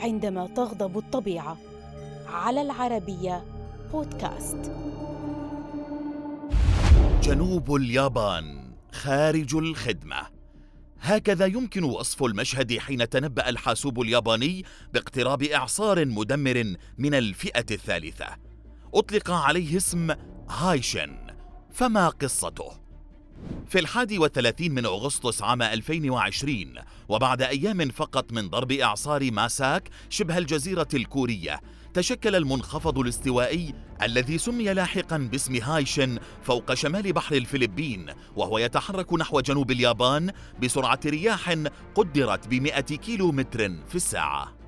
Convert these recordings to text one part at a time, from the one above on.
عندما تغضب الطبيعة على العربية بودكاست جنوب اليابان خارج الخدمة هكذا يمكن وصف المشهد حين تنبأ الحاسوب الياباني باقتراب إعصار مدمر من الفئة الثالثة. أطلق عليه اسم هايشن، فما قصته؟ في الحادي والثلاثين من أغسطس عام 2020 وبعد أيام فقط من ضرب إعصار مايساك شبه الجزيرة الكورية تشكل المنخفض الاستوائي الذي سمي لاحقا باسم هايشن فوق شمال بحر الفلبين وهو يتحرك نحو جنوب اليابان بسرعة رياح قدرت بمئة كيلو متر في الساعة.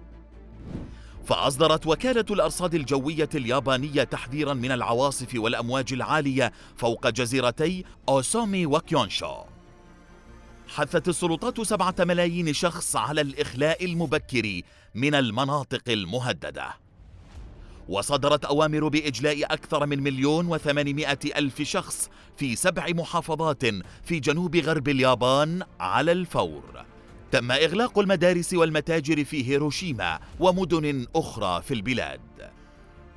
فأصدرت وكالة الأرصاد الجوية اليابانية تحذيرا من العواصف والأمواج العالية فوق جزيرتي أوسومي وكيوشو. حثت السلطات سبعة ملايين شخص على الإخلاء المبكر من المناطق المهددة. وصدرت أوامر بإجلاء أكثر من مليون وثمانمائة ألف شخص في سبع محافظات في جنوب غرب اليابان على الفور. تم إغلاق المدارس والمتاجر في هيروشيما ومدن أخرى في البلاد.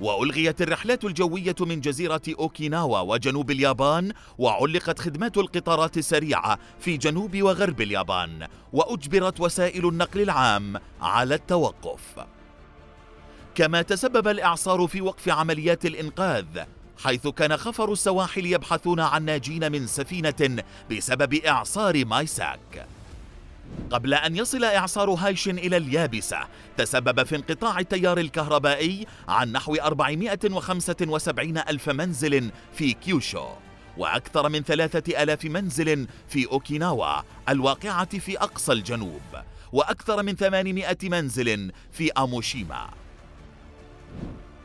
وألغيت الرحلات الجوية من جزيرة أوكيناوا وجنوب اليابان وعلقت خدمات القطارات السريعة في جنوب وغرب اليابان وأجبرت وسائل النقل العام على التوقف. كما تسبب الإعصار في وقف عمليات الإنقاذ حيث كان خفر السواحل يبحثون عن ناجين من سفينة بسبب إعصار مايساك. قبل أن يصل إعصار هايشن إلى اليابسة تسبب في انقطاع التيار الكهربائي عن نحو 475 ألف منزل في كيوشو وأكثر من ثلاثة ألاف منزل في أوكيناوا الواقعة في أقصى الجنوب وأكثر من 800 منزل في أموشيما.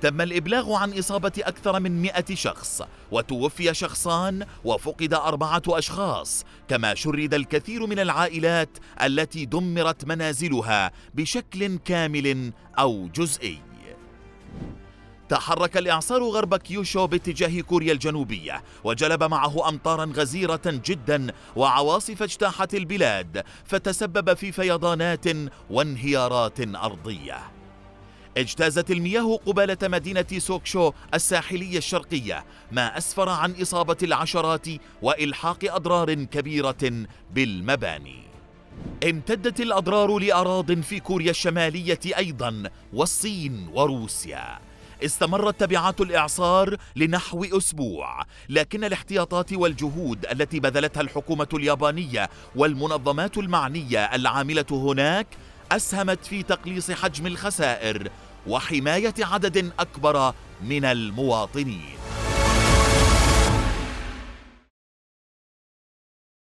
تم الإبلاغ عن إصابة أكثر من مئة شخص وتوفي شخصان وفقد أربعة أشخاص كما شرد الكثير من العائلات التي دمرت منازلها بشكل كامل أو جزئي. تحرك الإعصار غرب كيوشو باتجاه كوريا الجنوبية وجلب معه أمطارا غزيرة جدا وعواصف اجتاحت البلاد فتسبب في فيضانات وانهيارات أرضية. اجتازت المياه قبالة مدينة سوكشو الساحلية الشرقية ما أسفر عن إصابة العشرات وإلحاق أضرار كبيرة بالمباني. امتدت الأضرار لأراض في كوريا الشمالية أيضا والصين وروسيا. استمرت تبعات الإعصار لنحو أسبوع لكن الاحتياطات والجهود التي بذلتها الحكومة اليابانية والمنظمات المعنية العاملة هناك أسهمت في تقليص حجم الخسائر وحماية عدد أكبر من المواطنين.